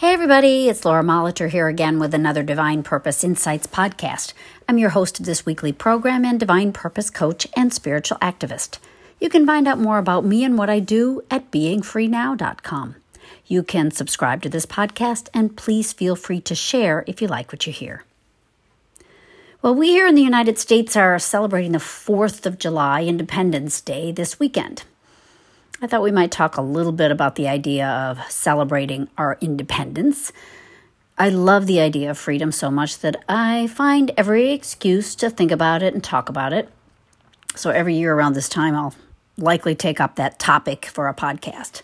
Hey, everybody, it's Laura Molitor here again with another Divine Purpose Insights podcast. I'm your host of this weekly program and Divine Purpose coach and spiritual activist. You can find out more about me and what I do at beingfreenow.com. You can subscribe to this podcast and please feel free to share if you like what you hear. Well, we here in the United States are celebrating the 4th of July, Independence Day, this weekend. I thought we might talk a little bit about the idea of celebrating our independence. I love the idea of freedom so much that I find every excuse to think about it and talk about it. So every year around this time, I'll likely take up that topic for a podcast.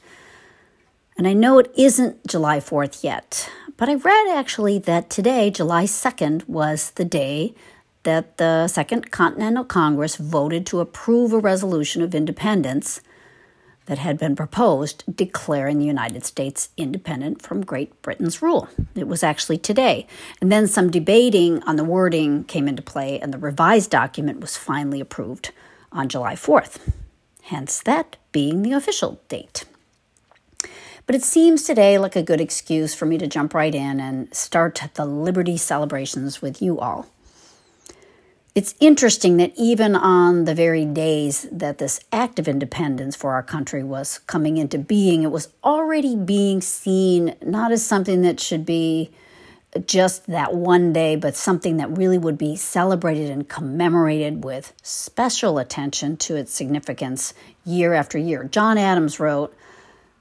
And I know it isn't July 4th yet, but I read actually that today, July 2nd, was the day that the Second Continental Congress voted to approve a resolution of independence that had been proposed declaring the United States independent from Great Britain's rule. It was actually today. And then some debating on the wording came into play, and the revised document was finally approved on July 4th, hence that being the official date. But it seems today like a good excuse for me to jump right in and start the Liberty celebrations with you all. It's interesting that even on the very days that this act of independence for our country was coming into being, it was already being seen not as something that should be just that one day, but something that really would be celebrated and commemorated with special attention to its significance year after year. John Adams wrote,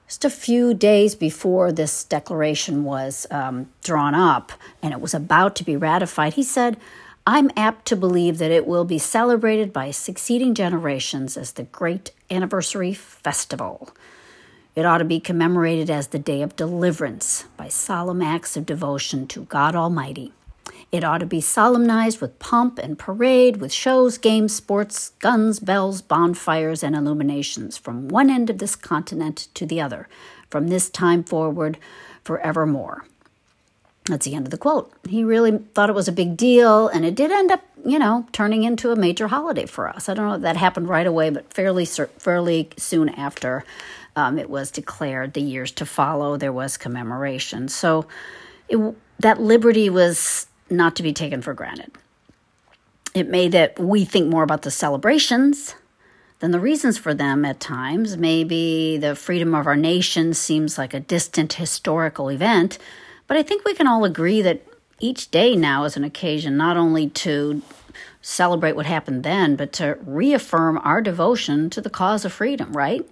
just a few days before this declaration was um, drawn up and it was about to be ratified, he said, I'm apt to believe that it will be celebrated by succeeding generations as the great anniversary festival. It ought to be commemorated as the day of deliverance by solemn acts of devotion to God Almighty. It ought to be solemnized with pomp and parade, with shows, games, sports, guns, bells, bonfires, and illuminations from one end of this continent to the other, from this time forward forevermore. That's the end of the quote. He really thought it was a big deal, and it did end up, you know, turning into a major holiday for us. I don't know if that happened right away, but fairly fairly soon after um, it was declared, the years to follow, there was commemoration. So it, that liberty was not to be taken for granted. It made that we think more about the celebrations than the reasons for them at times. Maybe the freedom of our nation seems like a distant historical event but I think we can all agree that each day now is an occasion not only to celebrate what happened then, but to reaffirm our devotion to the cause of freedom, right?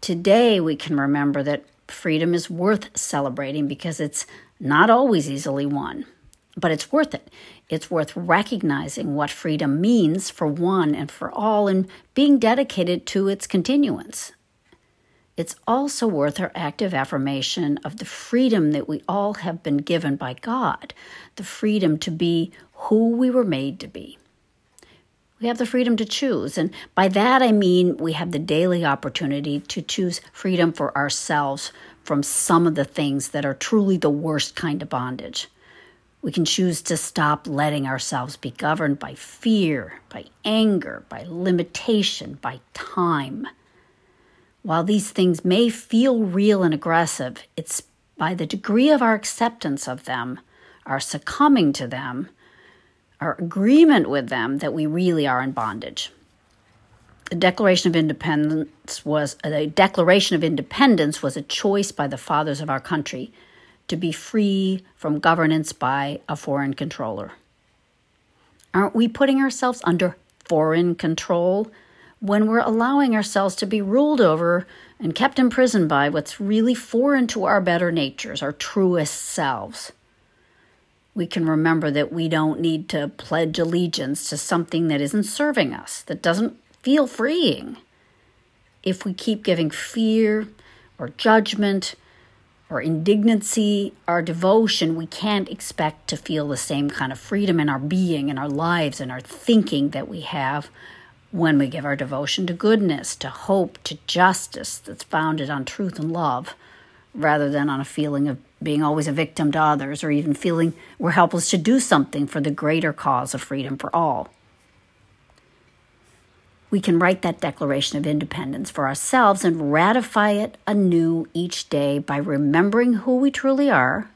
Today we can remember that freedom is worth celebrating because it's not always easily won, but it's worth it. It's worth recognizing what freedom means for one and for all and being dedicated to its continuance. It's also worth our active affirmation of the freedom that we all have been given by God, the freedom to be who we were made to be. We have the freedom to choose. And by that I mean we have the daily opportunity to choose freedom for ourselves from some of the things that are truly the worst kind of bondage. We can choose to stop letting ourselves be governed by fear, by anger, by limitation, by time. While these things may feel real and aggressive, it's by the degree of our acceptance of them, our succumbing to them, our agreement with them that we really are in bondage. The Declaration of Independence was uh, a Declaration of Independence was a choice by the fathers of our country to be free from governance by a foreign controller. Aren't we putting ourselves under foreign control when we're allowing ourselves to be ruled over and kept imprisoned by what's really foreign to our better natures, our truest selves. We can remember that we don't need to pledge allegiance to something that isn't serving us, that doesn't feel freeing. If we keep giving fear or judgment or indignancy our devotion, we can't expect to feel the same kind of freedom in our being, in our lives, in our thinking that we have when we give our devotion to goodness, to hope, to justice that's founded on truth and love, rather than on a feeling of being always a victim to others or even feeling we're helpless to do something for the greater cause of freedom for all. we can write that Declaration of Independence for ourselves and ratify it anew each day by remembering who we truly are,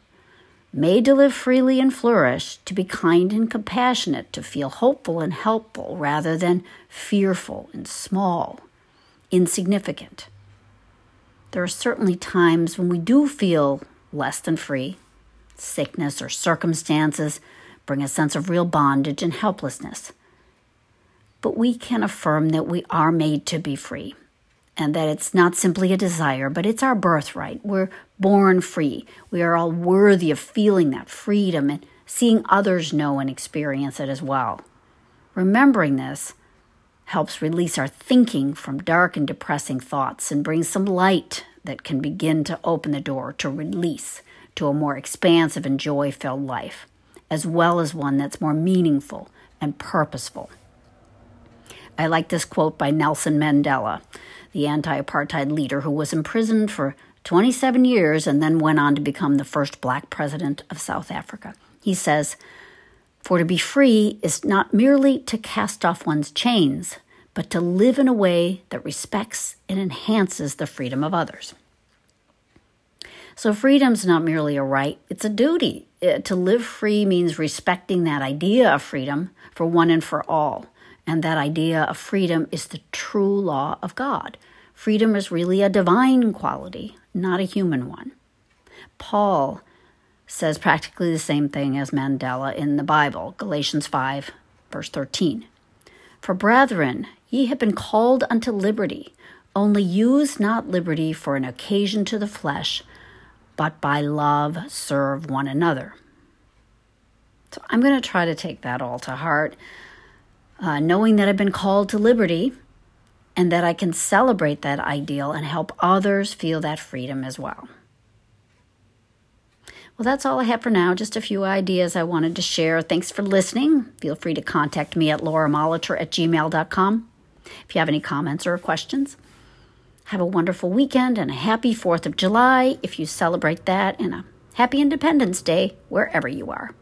made to live freely and flourish, to be kind and compassionate, to feel hopeful and helpful rather than fearful and small, insignificant. There are certainly times when we do feel less than free. Sickness or circumstances bring a sense of real bondage and helplessness but we can affirm that we are made to be free and that it's not simply a desire, but it's our birthright. We're born free. We are all worthy of feeling that freedom and seeing others know and experience it as well. Remembering this helps release our thinking from dark and depressing thoughts and brings some light that can begin to open the door to release to a more expansive and joy filled life, as well as one that's more meaningful and purposeful. I like this quote by Nelson Mandela, the anti apartheid leader who was imprisoned for 27 years and then went on to become the first black president of South Africa. He says, For to be free is not merely to cast off one's chains, but to live in a way that respects and enhances the freedom of others. So, freedom's not merely a right, it's a duty. Uh, to live free means respecting that idea of freedom for one and for all. And that idea of freedom is the true law of God. Freedom is really a divine quality, not a human one. Paul says practically the same thing as Mandela in the Bible, Galatians 5, verse 13. For brethren, ye have been called unto liberty, only use not liberty for an occasion to the flesh, but by love serve one another. So I'm going to try to take that all to heart uh, knowing that I've been called to liberty and that I can celebrate that ideal and help others feel that freedom as well. Well, that's all I have for now. Just a few ideas I wanted to share. Thanks for listening. Feel free to contact me at lauramolitor at gmail.com if you have any comments or questions. Have a wonderful weekend and a happy 4th of July if you celebrate that, and a happy Independence Day wherever you are.